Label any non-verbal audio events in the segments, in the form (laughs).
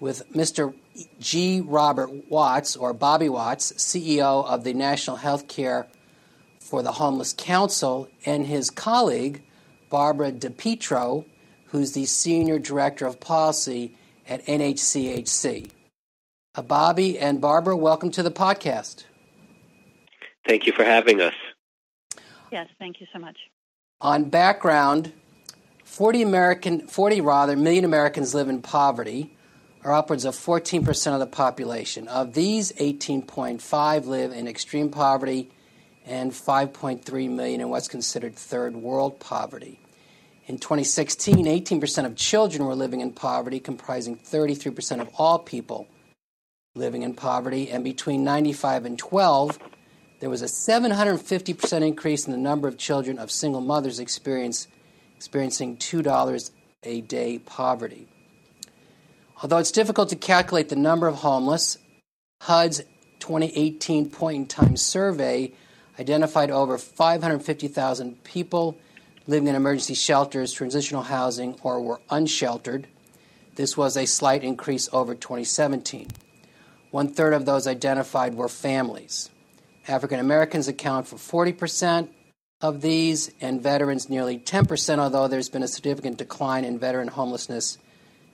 with Mr. G. Robert Watts, or Bobby Watts, CEO of the National Healthcare for the Homeless Council, and his colleague, Barbara DiPietro, who's the Senior Director of Policy at NHCHC. Uh, Bobby and Barbara, welcome to the podcast. Thank you for having us. Yes, thank you so much. On background, 40 American 40 rather million Americans live in poverty, or upwards of 14% of the population. Of these, 18.5 live in extreme poverty and 5.3 million in what's considered third world poverty. In 2016, 18% of children were living in poverty, comprising 33% of all people living in poverty, and between 95 and 12, there was a 750% increase in the number of children of single mothers experiencing $2 a day poverty. Although it's difficult to calculate the number of homeless, HUD's 2018 point in time survey identified over 550,000 people living in emergency shelters, transitional housing, or were unsheltered. This was a slight increase over 2017. One third of those identified were families. African Americans account for 40% of these, and veterans nearly 10%, although there's been a significant decline in veteran homelessness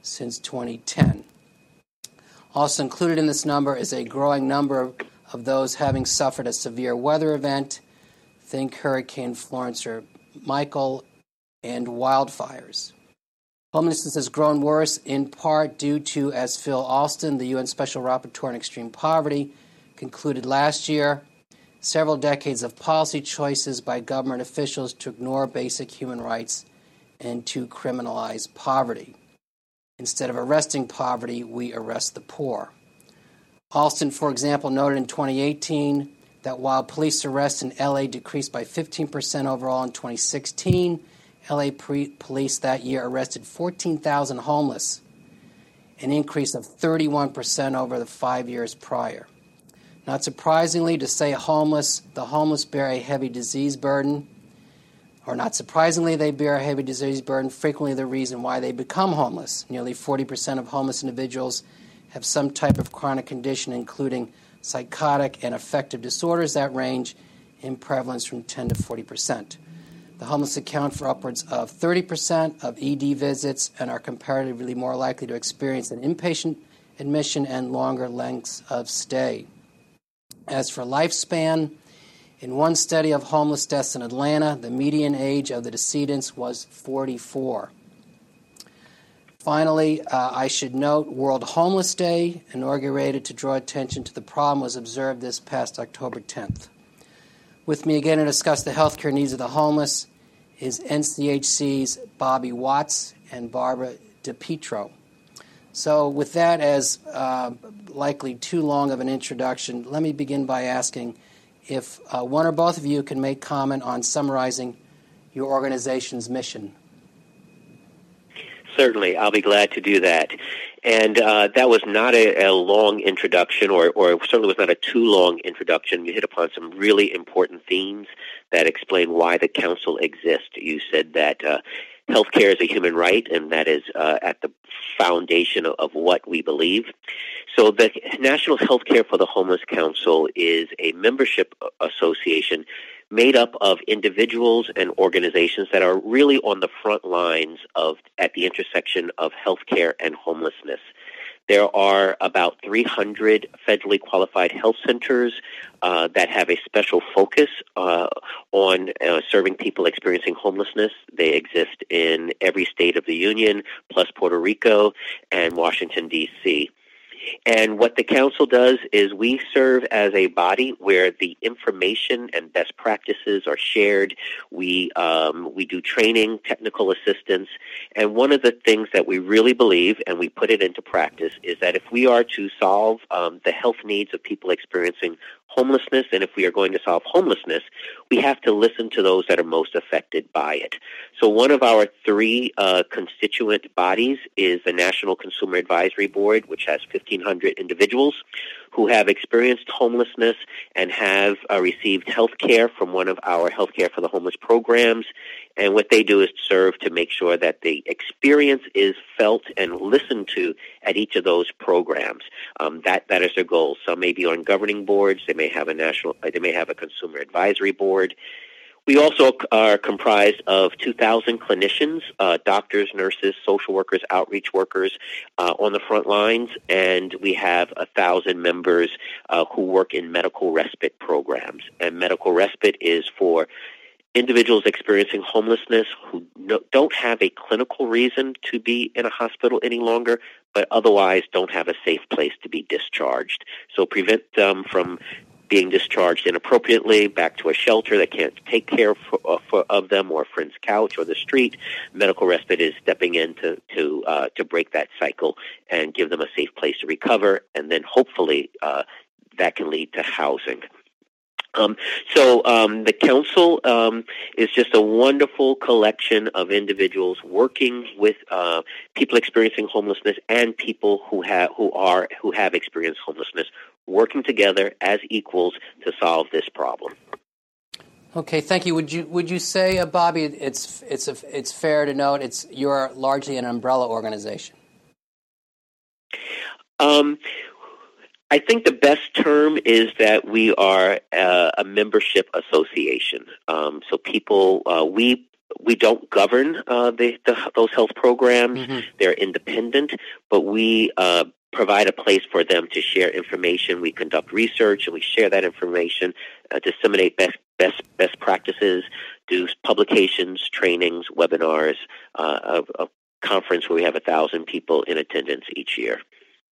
since 2010. Also included in this number is a growing number of those having suffered a severe weather event. Think Hurricane Florence or Michael and wildfires. Homelessness has grown worse in part due to, as Phil Alston, the UN Special Rapporteur on Extreme Poverty, concluded last year, several decades of policy choices by government officials to ignore basic human rights and to criminalize poverty. Instead of arresting poverty, we arrest the poor. Alston, for example, noted in 2018 that while police arrests in LA decreased by 15% overall in 2016, LA pre- police that year arrested 14,000 homeless, an increase of 31% over the five years prior. Not surprisingly, to say homeless, the homeless bear a heavy disease burden, or not surprisingly, they bear a heavy disease burden, frequently the reason why they become homeless. Nearly 40% of homeless individuals have some type of chronic condition, including psychotic and affective disorders that range in prevalence from 10 to 40%. The homeless account for upwards of 30% of ED visits and are comparatively more likely to experience an inpatient admission and longer lengths of stay. As for lifespan, in one study of homeless deaths in Atlanta, the median age of the decedents was 44. Finally, uh, I should note World Homeless Day, inaugurated to draw attention to the problem, was observed this past October 10th. With me again to discuss the healthcare needs of the homeless is NCHC's Bobby Watts and Barbara DiPietro. So, with that as uh, likely too long of an introduction, let me begin by asking if uh, one or both of you can make comment on summarizing your organization's mission. Certainly, I'll be glad to do that. And uh, that was not a, a long introduction, or, or certainly was not a too long introduction. You hit upon some really important themes that explain why the council exists. You said that uh, healthcare is a human right, and that is uh, at the foundation of, of, what we believe. So, the National Healthcare for the Homeless Council is a membership association made up of individuals and organizations that are really on the front lines of at the intersection of healthcare and homelessness. There are about 300 federally qualified health centers uh, that have a special focus uh, on uh, serving people experiencing homelessness. They exist in every state of the Union, plus Puerto Rico and Washington, D.C. And what the council does is we serve as a body where the information and best practices are shared. We um, we do training, technical assistance, and one of the things that we really believe, and we put it into practice, is that if we are to solve um, the health needs of people experiencing homelessness, and if we are going to solve homelessness, we have to listen to those that are most affected by it. So one of our three uh, constituent bodies is the National Consumer Advisory Board, which has 1,500 individuals who have experienced homelessness and have uh, received health care from one of our Health Care for the Homeless programs. And what they do is serve to make sure that the experience is felt and listened to at each of those programs. Um, that that is their goal. Some may be on governing boards. They may have a national. They may have a consumer advisory board. We also are comprised of 2,000 clinicians, uh, doctors, nurses, social workers, outreach workers uh, on the front lines, and we have 1,000 members uh, who work in medical respite programs. And medical respite is for individuals experiencing homelessness who no, don't have a clinical reason to be in a hospital any longer, but otherwise don't have a safe place to be discharged. So prevent them from being discharged inappropriately back to a shelter that can't take care for, uh, for, of them or a friend's couch or the street. Medical respite is stepping in to to, uh, to break that cycle and give them a safe place to recover, and then hopefully uh, that can lead to housing. Um, so um, the council um, is just a wonderful collection of individuals working with uh, people experiencing homelessness and people who have who are who have experienced homelessness, working together as equals to solve this problem. Okay, thank you. Would you would you say, uh, Bobby, it's it's a, it's fair to note it's you're largely an umbrella organization. Um, I think the best term is that we are uh, a membership association. Um, so people, uh, we we don't govern uh, the, the, those health programs; mm-hmm. they're independent, but we uh, provide a place for them to share information. We conduct research and we share that information, uh, disseminate best best best practices, do publications, trainings, webinars, uh, a, a conference where we have a thousand people in attendance each year.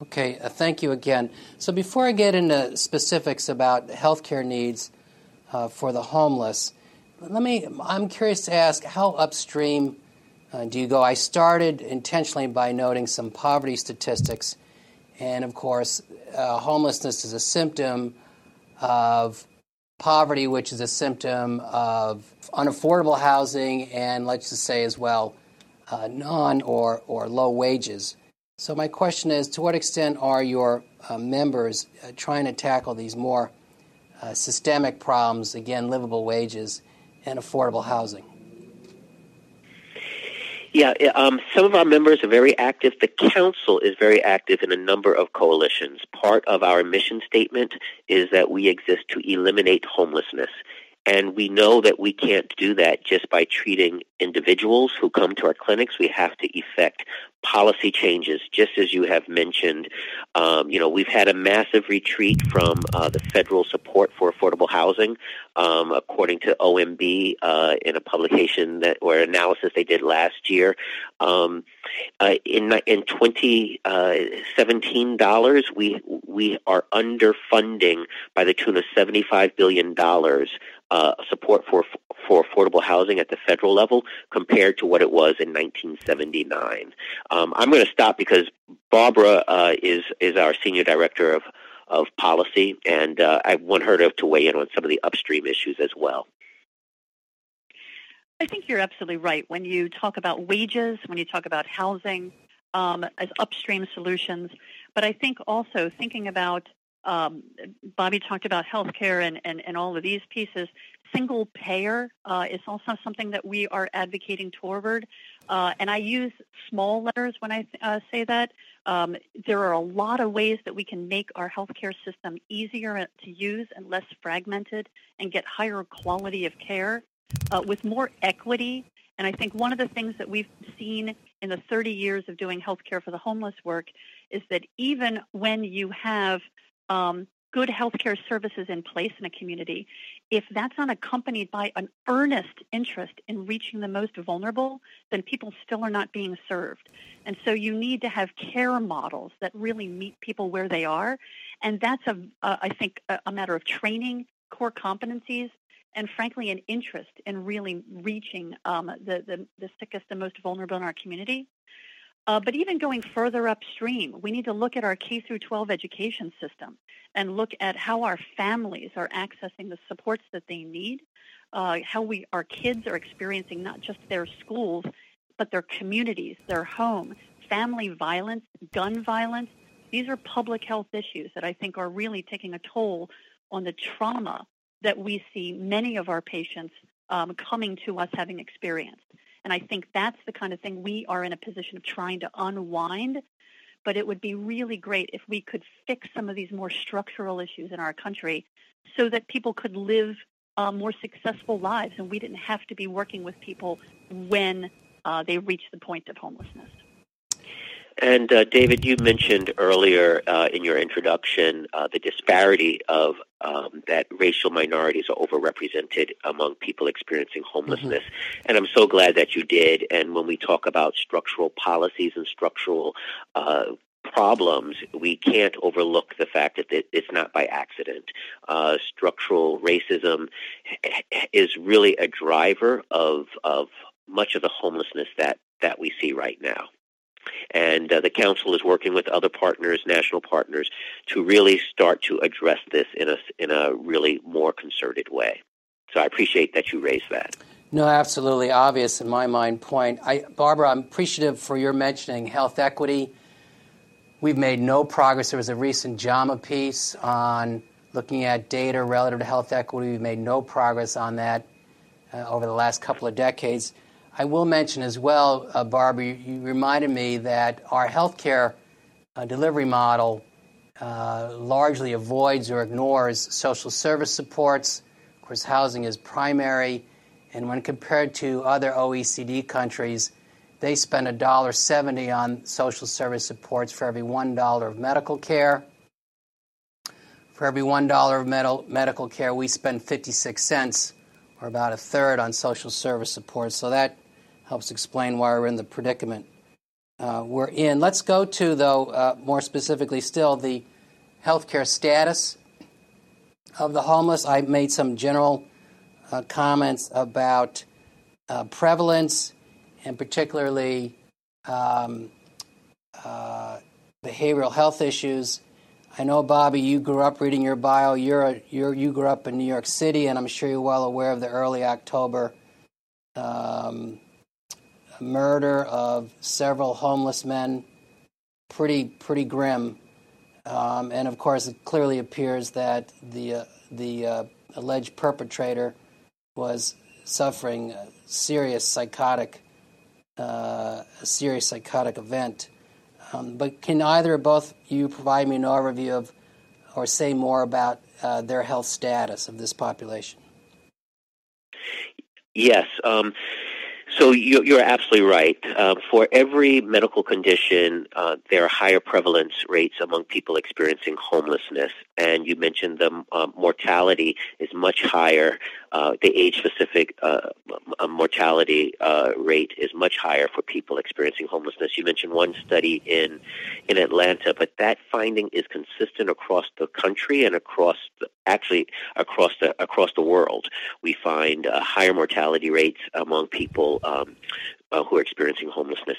Okay, uh, thank you again. So before I get into specifics about healthcare needs uh, for the homeless, let me. I'm curious to ask how upstream uh, do you go? I started intentionally by noting some poverty statistics, and of course, uh, homelessness is a symptom of poverty, which is a symptom of unaffordable housing, and let's just say as well, uh, non or or low wages. So, my question is to what extent are your uh, members uh, trying to tackle these more uh, systemic problems, again, livable wages and affordable housing? Yeah, um, some of our members are very active. The council is very active in a number of coalitions. Part of our mission statement is that we exist to eliminate homelessness. And we know that we can't do that just by treating individuals who come to our clinics. We have to effect policy changes, just as you have mentioned. Um, you know, we've had a massive retreat from uh, the federal support for affordable housing, um, according to OMB uh, in a publication that or analysis they did last year. Um, uh, in in 2017 uh, dollars, we we are underfunding by the tune of 75 billion dollars uh, support for for affordable housing at the federal level compared to what it was in 1979. Um, I'm going to stop because Barbara uh, is is our senior director of of policy, and uh, I want her to, to weigh in on some of the upstream issues as well. I think you're absolutely right. When you talk about wages, when you talk about housing um, as upstream solutions, but I think also thinking about um, Bobby talked about healthcare and, and, and all of these pieces. Single payer uh, is also something that we are advocating toward. Uh, and I use small letters when I uh, say that. Um, there are a lot of ways that we can make our healthcare system easier to use and less fragmented and get higher quality of care uh, with more equity. And I think one of the things that we've seen in the 30 years of doing healthcare for the homeless work is that even when you have um, good healthcare services in place in a community, if that's not accompanied by an earnest interest in reaching the most vulnerable, then people still are not being served. And so you need to have care models that really meet people where they are. And that's, a, I think, a, a matter of training, core competencies, and frankly, an interest in really reaching um, the, the, the sickest and most vulnerable in our community. Uh, but even going further upstream, we need to look at our K through 12 education system and look at how our families are accessing the supports that they need, uh, how we our kids are experiencing not just their schools, but their communities, their home, family violence, gun violence. These are public health issues that I think are really taking a toll on the trauma that we see many of our patients um, coming to us having experienced. And I think that's the kind of thing we are in a position of trying to unwind. But it would be really great if we could fix some of these more structural issues in our country so that people could live uh, more successful lives and we didn't have to be working with people when uh, they reach the point of homelessness. And uh, David, you mentioned earlier uh, in your introduction uh, the disparity of um, that racial minorities are overrepresented among people experiencing homelessness. Mm-hmm. And I'm so glad that you did. And when we talk about structural policies and structural uh, problems, we can't overlook the fact that it's not by accident. Uh, structural racism is really a driver of of much of the homelessness that that we see right now. And uh, the council is working with other partners, national partners, to really start to address this in a, in a really more concerted way. So I appreciate that you raised that. No, absolutely obvious in my mind point. I, Barbara, I'm appreciative for your mentioning health equity. We've made no progress. There was a recent JAMA piece on looking at data relative to health equity. We've made no progress on that uh, over the last couple of decades. I will mention as well, uh, Barbara, you, you, reminded me that our healthcare uh, delivery model uh, largely avoids or ignores social service supports. Of course, housing is primary, and when compared to other OECD countries, they spend $1.70 on social service supports for every $1 of medical care. For every $1 of med- medical care, we spend 56 cents, or about a third, on social service support. So that helps explain why we're in the predicament uh, we're in. Let's go to, though, uh, more specifically still, the healthcare status of the homeless. I made some general uh, comments about uh, prevalence and particularly um, uh, behavioral health issues. I know, Bobby, you grew up reading your bio. You're, a, you're you grew up in New York City, and I'm sure you're well aware of the early October um, murder of several homeless men. Pretty pretty grim, um, and of course, it clearly appears that the uh, the uh, alleged perpetrator was suffering a serious psychotic uh, a serious psychotic event. Um, but can either or both you provide me an overview of or say more about uh, their health status of this population? Yes. Um, so you're absolutely right. Uh, for every medical condition, uh, there are higher prevalence rates among people experiencing homelessness. And you mentioned the uh, mortality is much higher. Uh, the age-specific uh, mortality uh, rate is much higher for people experiencing homelessness. You mentioned one study in in Atlanta, but that finding is consistent across the country and across the, actually across the across the world. We find higher mortality rates among people um, uh, who are experiencing homelessness,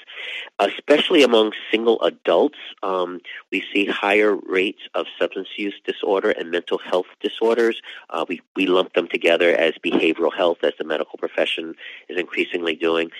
especially among single adults. Um, we see higher rates of substance use disorder and mental health disorders. Uh, we we lump them together as behavioral health, as the medical profession is increasingly doing.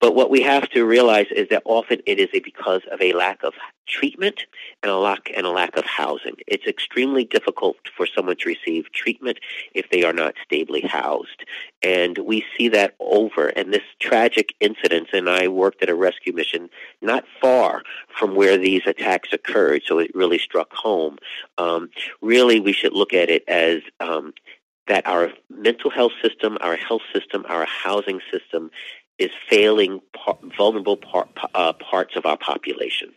But what we have to realize is that often it is because of a lack of treatment and a lack and a lack of housing. It's extremely difficult for someone to receive treatment if they are not stably housed, and we see that over. And this tragic incident and I worked at a rescue mission not far from where these attacks occurred, so it really struck home. Um, really, we should look at it as um, that our mental health system, our health system, our housing system is failing par- vulnerable par- uh, parts of our population.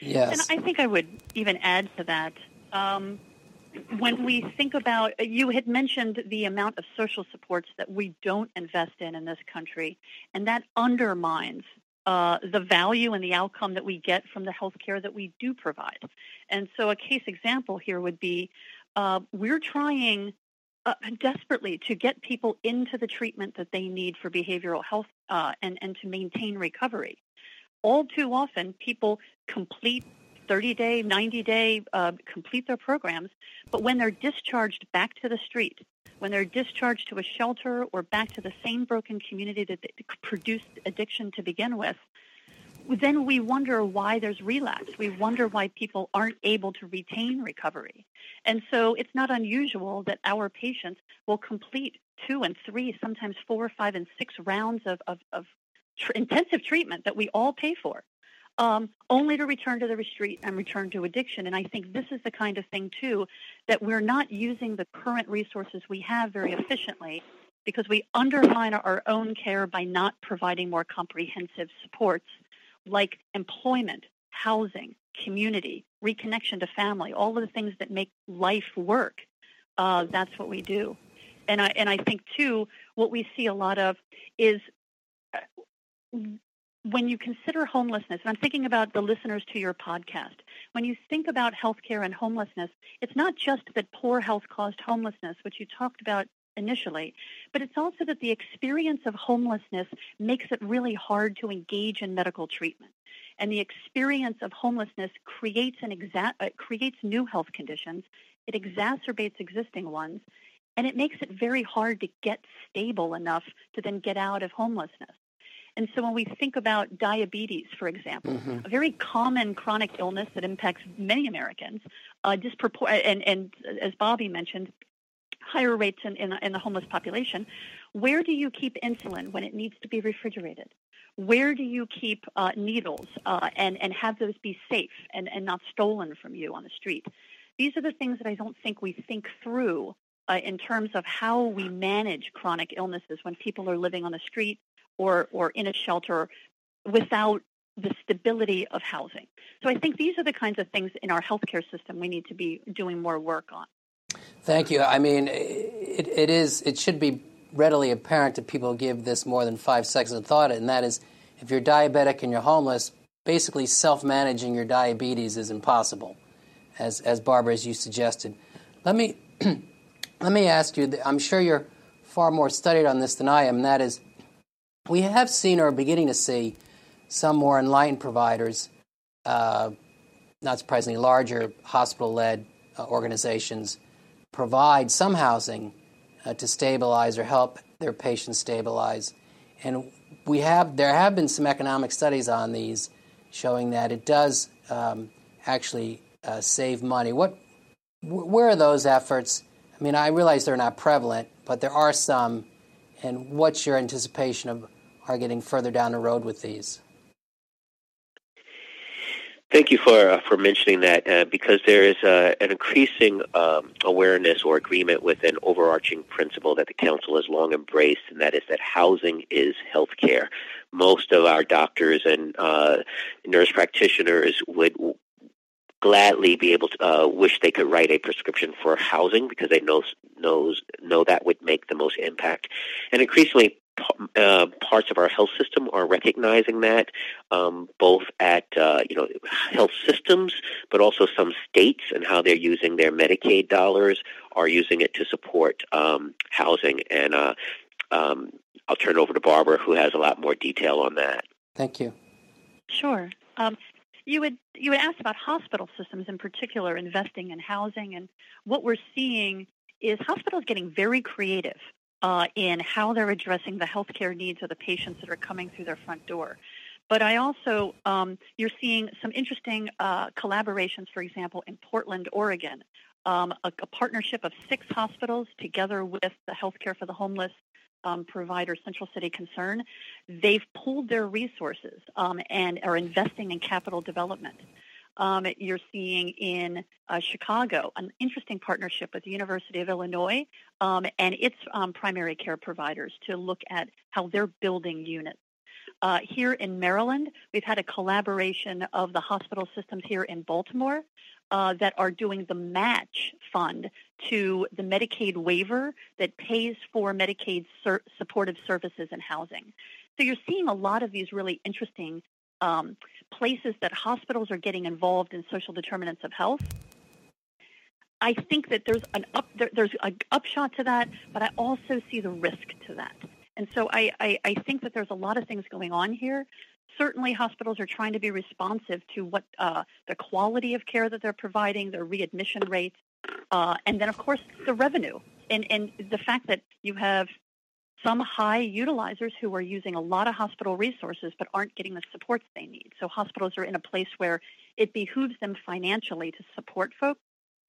Yes. And I think I would even add to that. Um, when we think about, you had mentioned the amount of social supports that we don't invest in in this country, and that undermines uh, the value and the outcome that we get from the health care that we do provide. And so, a case example here would be uh, we're trying uh, desperately to get people into the treatment that they need for behavioral health uh, and, and to maintain recovery. All too often, people complete 30 day, 90 day, uh, complete their programs, but when they're discharged back to the street, when they're discharged to a shelter or back to the same broken community that produced addiction to begin with, then we wonder why there's relapse. We wonder why people aren't able to retain recovery. And so it's not unusual that our patients will complete two and three, sometimes four, five, and six rounds of, of, of tr- intensive treatment that we all pay for um, only to return to the street and return to addiction. And I think this is the kind of thing, too, that we're not using the current resources we have very efficiently because we undermine our own care by not providing more comprehensive supports like employment, housing, community, reconnection to family, all of the things that make life work. Uh, that's what we do. And I, and I think, too, what we see a lot of is uh, when you consider homelessness, and I'm thinking about the listeners to your podcast, when you think about healthcare and homelessness, it's not just that poor health caused homelessness, which you talked about initially, but it's also that the experience of homelessness makes it really hard to engage in medical treatment. And the experience of homelessness creates an exa- uh, creates new health conditions. It exacerbates existing ones, and it makes it very hard to get stable enough to then get out of homelessness. And so when we think about diabetes, for example, mm-hmm. a very common chronic illness that impacts many Americans, uh, dispropor- and, and as Bobby mentioned, higher rates in, in, in the homeless population, where do you keep insulin when it needs to be refrigerated? Where do you keep uh, needles uh, and, and have those be safe and, and not stolen from you on the street? These are the things that I don't think we think through uh, in terms of how we manage chronic illnesses when people are living on the street or, or in a shelter without the stability of housing. So I think these are the kinds of things in our healthcare system we need to be doing more work on. Thank you. I mean, it, it is. It should be readily apparent that people give this more than five seconds of thought, and that is, if you're diabetic and you're homeless, basically self-managing your diabetes is impossible, as as Barbara as you suggested. Let me (clears throat) let me ask you. I'm sure you're far more studied on this than I am. That is, we have seen or are beginning to see some more enlightened providers, uh, not surprisingly larger hospital led uh, organizations, provide some housing uh, to stabilize or help their patients stabilize. And we have there have been some economic studies on these showing that it does um, actually uh, save money. What where are those efforts? I mean, I realize they're not prevalent, but there are some. And what's your anticipation of are getting further down the road with these. Thank you for uh, for mentioning that uh, because there is uh, an increasing um, awareness or agreement with an overarching principle that the council has long embraced, and that is that housing is health care. Most of our doctors and uh, nurse practitioners would gladly be able to uh, wish they could write a prescription for housing because they know knows know that would make the most impact, and increasingly uh, parts of our health system are recognizing that, um, both at uh, you know health systems, but also some states and how they're using their Medicaid dollars are using it to support um, housing. And uh, um, I'll turn it over to Barbara, who has a lot more detail on that. Thank you. Sure. Um, you would you would ask about hospital systems in particular investing in housing, and what we're seeing is hospitals getting very creative uh, in how they're addressing the healthcare needs of the patients that are coming through their front door. But I also, um, you're seeing some interesting uh, collaborations, for example, in Portland, Oregon, um, a, a, partnership of six hospitals together with the Healthcare for the Homeless um, provider, Central City Concern. They've pooled their resources um, and are investing in capital development um, you're seeing in uh, Chicago an interesting partnership with the University of Illinois um, and its um, primary care providers to look at how they're building units. Uh, here in Maryland, we've had a collaboration of the hospital systems here in Baltimore uh, that are doing the match fund to the Medicaid waiver that pays for Medicaid sur- supportive services and housing. So you're seeing a lot of these really interesting um, places that hospitals are getting involved in social determinants of health. I think that there's an up there, there's an upshot to that, but I also see the risk to that. And so I, I, I think that there's a lot of things going on here. Certainly, hospitals are trying to be responsive to what uh, the quality of care that they're providing, their readmission rates, uh, and then of course the revenue and and the fact that you have some high utilizers who are using a lot of hospital resources but aren't getting the supports they need. So hospitals are in a place where it behooves them financially to support folks.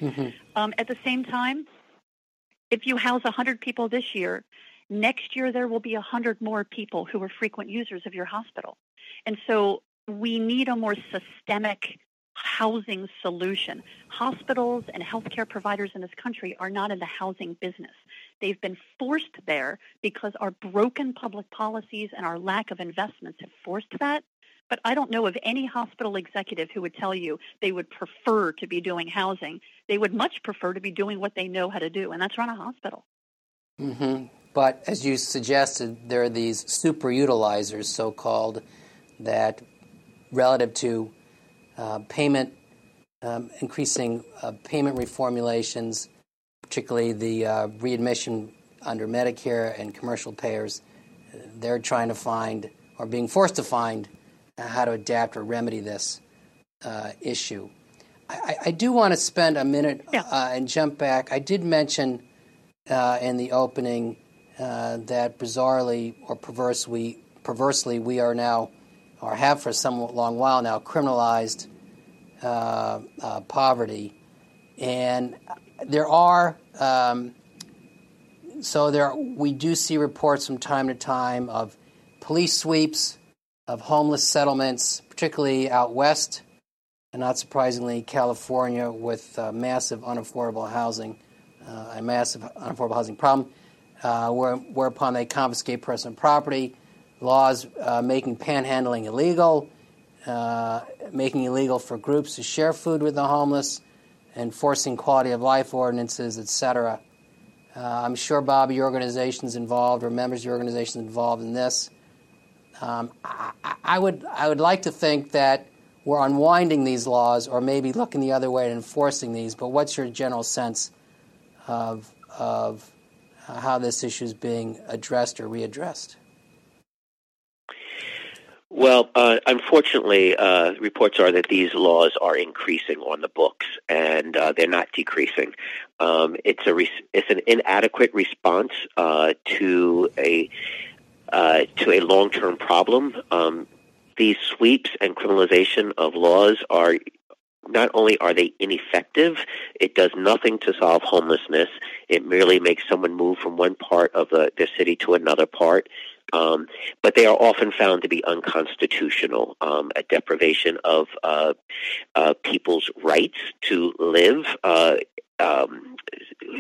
Mm-hmm. Um, at the same time, if you house 100 people this year, next year there will be 100 more people who are frequent users of your hospital. And so we need a more systemic housing solution. Hospitals and healthcare providers in this country are not in the housing business. They've been forced there because our broken public policies and our lack of investments have forced that. But I don't know of any hospital executive who would tell you they would prefer to be doing housing. They would much prefer to be doing what they know how to do, and that's run a hospital. Mm-hmm. But as you suggested, there are these super utilizers, so called, that relative to uh, payment, um, increasing uh, payment reformulations, particularly the uh, readmission under Medicare and commercial payers, they're trying to find or being forced to find how to adapt or remedy this uh, issue. I, I, do want to spend a minute yeah. Uh, and jump back. I did mention uh, in the opening that bizarrely or perversely, perversely, we are now or have for some long while now, criminalized uh, uh, poverty. And there are, um, so there, we do see reports from time to time of police sweeps, of homeless settlements, particularly out west, and not surprisingly, California, with uh, massive unaffordable housing, uh, a massive unaffordable housing problem, uh, where, whereupon they confiscate personal property laws uh, making panhandling illegal, uh, making illegal for groups to share food with the homeless, enforcing quality of life ordinances, etc. Uh, I'm sure, Bob, your organization's involved, or members of your organization involved in this. Um, I, I, would, I would like to think that we're unwinding these laws, or maybe looking the other way and enforcing these. But what's your general sense of, of how this issue is being addressed or readdressed? Well, uh, unfortunately, uh, reports are that these laws are increasing on the books, and uh, they're not decreasing. Um, it's a it's an inadequate response uh, to a uh, to a long term problem. Um, these sweeps and criminalization of laws are not only are they ineffective, it does nothing to solve homelessness. It merely makes someone move from one part of the, the city to another part. Um, but they are often found to be unconstitutional, um, a deprivation of uh, uh, people's rights to live. Uh, um,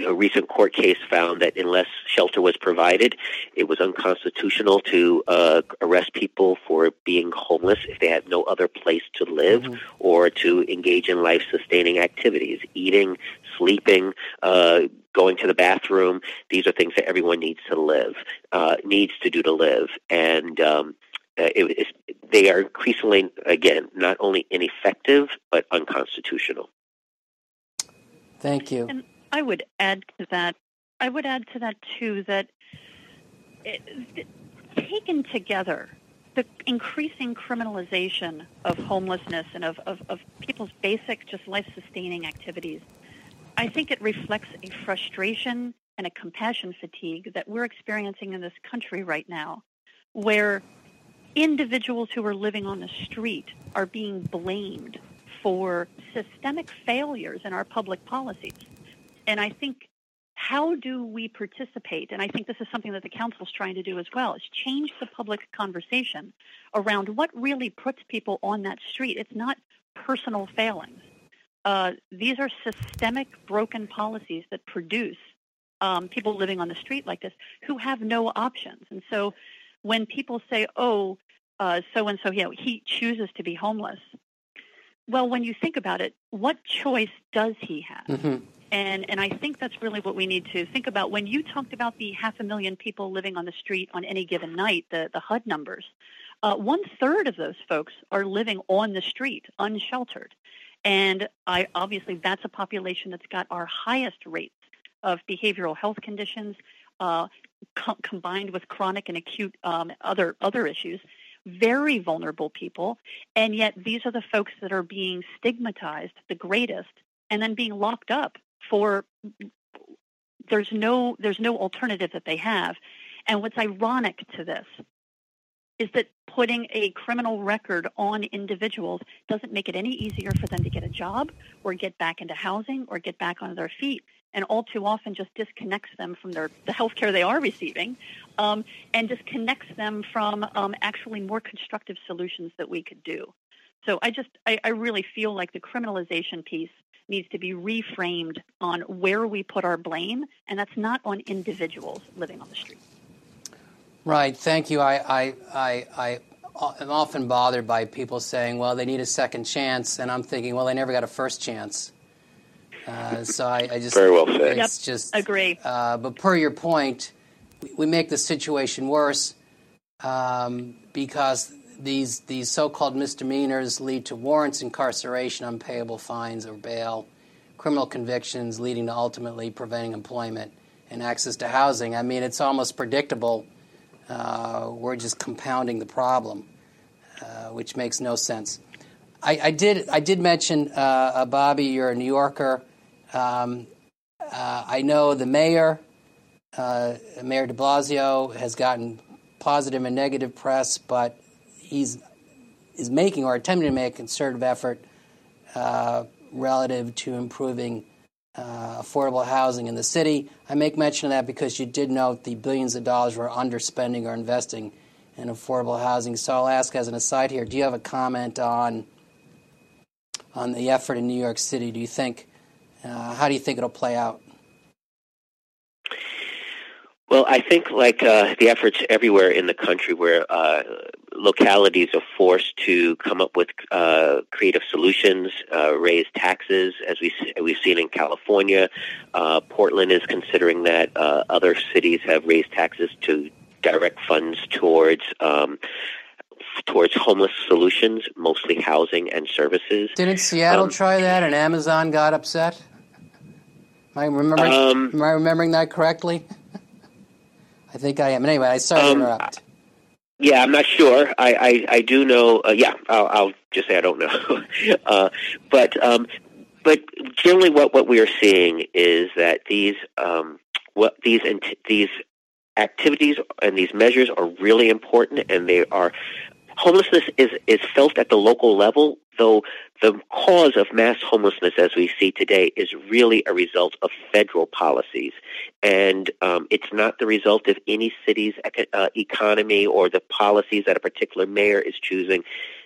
a recent court case found that unless shelter was provided, it was unconstitutional to uh, arrest people for being homeless if they had no other place to live mm-hmm. or to engage in life sustaining activities, eating, sleeping, uh, going to the bathroom. These are things that everyone needs to live, uh, needs to do to live. And um, uh, it, they are increasingly, again, not only ineffective, but unconstitutional. Thank you. And I would add to that, I would add to that too, that it, taken together, the increasing criminalization of homelessness and of, of, of people's basic, just life sustaining activities I think it reflects a frustration and a compassion fatigue that we're experiencing in this country right now, where individuals who are living on the street are being blamed for systemic failures in our public policies. And I think how do we participate? And I think this is something that the council is trying to do as well, is change the public conversation around what really puts people on that street. It's not personal failings. Uh, these are systemic broken policies that produce um, people living on the street like this who have no options. And so when people say, oh, so and so, he chooses to be homeless. Well, when you think about it, what choice does he have? Mm-hmm. And and I think that's really what we need to think about. When you talked about the half a million people living on the street on any given night, the the HUD numbers, uh, one third of those folks are living on the street, unsheltered, and I obviously that's a population that's got our highest rates of behavioral health conditions, uh, co- combined with chronic and acute um, other other issues. Very vulnerable people, and yet these are the folks that are being stigmatized the greatest and then being locked up for there's no there's no alternative that they have. And what's ironic to this is that putting a criminal record on individuals doesn't make it any easier for them to get a job or get back into housing or get back on their feet and all too often just disconnects them from their the health care they are receiving um, and disconnects them from um, actually more constructive solutions that we could do so i just I, I really feel like the criminalization piece needs to be reframed on where we put our blame and that's not on individuals living on the street Right. Thank you. I, I, I, I am often bothered by people saying, well, they need a second chance. And I'm thinking, well, they never got a first chance. Uh, so I, I, just. Very well said. It's yep. just. Agree. Uh, but per your point, we make the situation worse um, because these, these so called misdemeanors lead to warrants, incarceration, unpayable fines or bail, criminal convictions leading to ultimately preventing employment and access to housing. I mean, it's almost predictable uh, we're just compounding the problem, uh, which makes no sense. I, I did I did mention uh, uh Bobby, you're a New Yorker. Um, uh, I know the mayor, uh, Mayor De Blasio, has gotten positive and negative press, but he's is making or attempting to make a concerted effort relative to improving uh, affordable housing in the city. I make mention of that because you did note the billions of dollars we're underspending or investing in affordable housing. So I'll ask as an aside here, do you have a comment on on the effort in New York City? Do you think uh, how do you think it'll play out? Well, I think like uh, the efforts everywhere in the country where uh, localities are forced to come up with uh, creative solutions, uh, raise taxes, as we we've seen in California. Uh, Portland is considering that. Uh, other cities have raised taxes to direct funds towards. Um, towards homeless solutions, mostly housing and services. Didn't Seattle um, try that and Amazon got upset? Am I remembering, um, am I remembering that correctly? (laughs) I think I am. Anyway, I sorry um, to interrupt. Yeah, I'm not sure. I I, I do know. Uh, yeah, I'll, I'll, just say I don't know. (laughs) uh, but um, but generally, what what we are seeing is that these um, what these these activities and these measures are really important, and they are homelessness is is felt at the local level, though the cause of mass homelessness as we see today is really a result of federal policies. And um, it's not the result of any city's uh, economy or the policies that a particular mayor is choosing.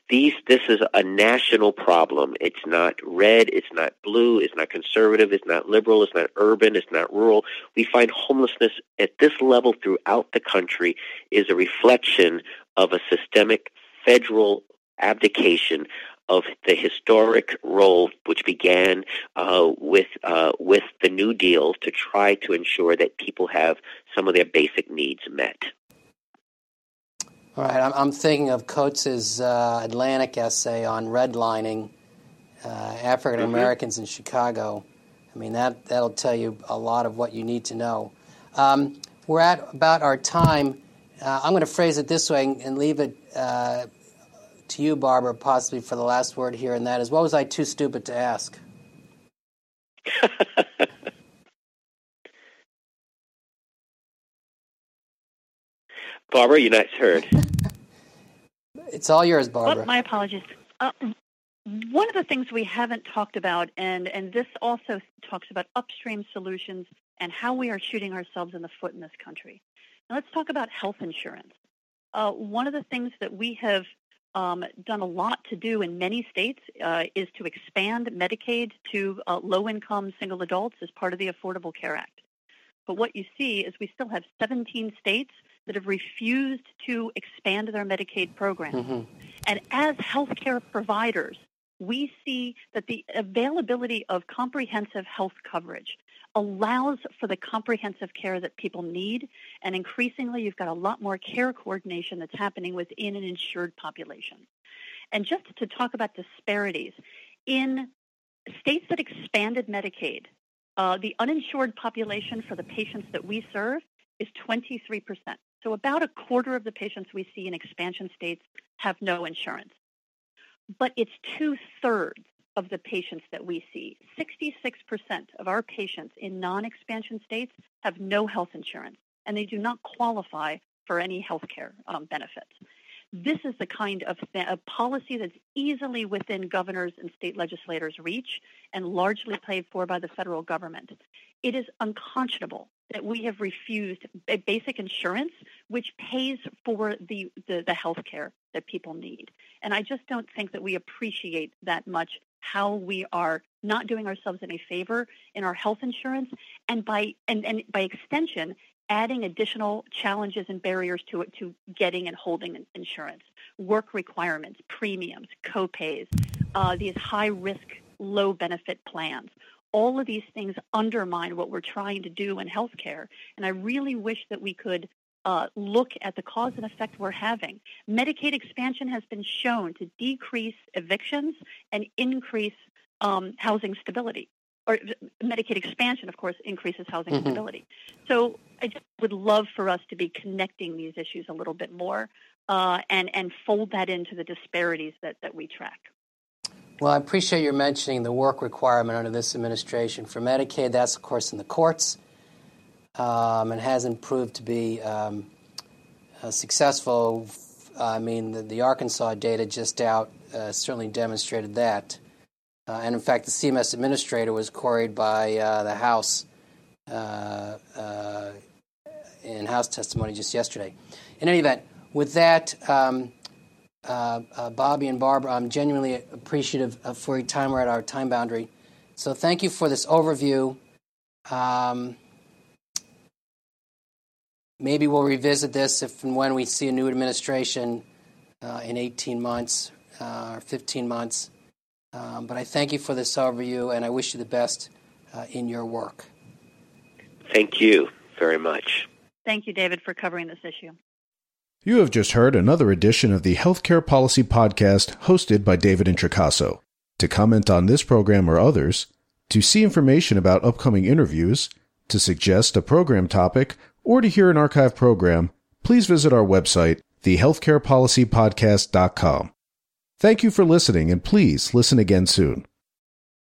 These, this is a national problem. It's not red, it's not blue, it's not conservative, it's not liberal, it's not urban, it's not rural. We find homelessness at this level throughout the country is a reflection of a systemic federal abdication of the historic role which began uh, with uh, with the New Deal to try to ensure that people have some of their basic needs met. All right, I'm, I'm thinking of Coates's uh, Atlantic essay on redlining uh, African Americans mm-hmm. in Chicago. I mean that that'll tell you a lot of what you need to know. Um, we're at about our time. Uh, I'm going to phrase it this way and leave it uh, to you, Barbara, possibly for the last word here, and that is what was I too stupid to ask? (laughs) Barbara, you're not heard. (laughs) it's all yours, Barbara. Oh, my apologies. Uh, one of the things we haven't talked about, and, and this also talks about upstream solutions and how we are shooting ourselves in the foot in this country. Now, let's talk about health insurance. Uh, one of the things that we have um, done a lot to do in many states uh, is to expand Medicaid to uh, low-income single adults as part of the Affordable Care Act. But what you see is we still have 17 states that have refused to expand their Medicaid program. Mm-hmm. And as healthcare providers, we see that the availability of comprehensive health coverage allows for the comprehensive care that people need. And increasingly, you've got a lot more care coordination that's happening within an insured population. And just to talk about disparities, in states that expanded Medicaid, uh, the uninsured population for the patients that we serve is 23%. So about a quarter of the patients we see in expansion states have no insurance. But it's two thirds of the patients that we see. 66% of our patients in non-expansion states have no health insurance, and they do not qualify for any health care um, benefits. This is the kind of th- policy that's easily within governors and state legislators' reach and largely paid for by the federal government. It is unconscionable that we have refused basic insurance, which pays for the, the, the health care that people need. And I just don't think that we appreciate that much how we are not doing ourselves any favor in our health insurance and by and, and by extension adding additional challenges and barriers to it to getting and holding insurance. Work requirements premiums copays uh, these high risk low benefit plans. All of these things undermine what we're trying to do in healthcare and i really wish that we could uh, look at the cause and effect we're having. Medicaid expansion has been shown to decrease evictions and increase um, housing stability. Or Medicaid expansion, of course, increases housing mm-hmm. stability. So I just would love for us to be connecting these issues a little bit more uh, and, and fold that into the disparities that, that we track. Well, I appreciate your mentioning the work requirement under this administration. For Medicaid, that's, of course, in the courts um, and hasn't proved to be um, uh, successful. I mean, the, the, Arkansas data just out uh, certainly demonstrated that. Uh, and in fact, the CMS administrator was queried by uh, the House uh, uh, in House testimony just yesterday. In any event, with that, um, Bobby and Barbara, I'm genuinely appreciative for your time. We're at our time boundary. So thank you for this overview. Um, maybe we'll revisit this if and when we see a new administration uh, in 18 months uh, or 15 months. Um, but I thank you for this overview, and I wish you the best uh, in your work. Thank you very much. Thank you, David, for covering this issue. You have just heard another edition of the Healthcare Policy Podcast hosted by David Introcaso. To comment on this program or others, to see information about upcoming interviews, to suggest a program topic, or to hear an archive program, please visit our website, thehealthcarepolicypodcast.com. Thank you for listening, and please listen again soon.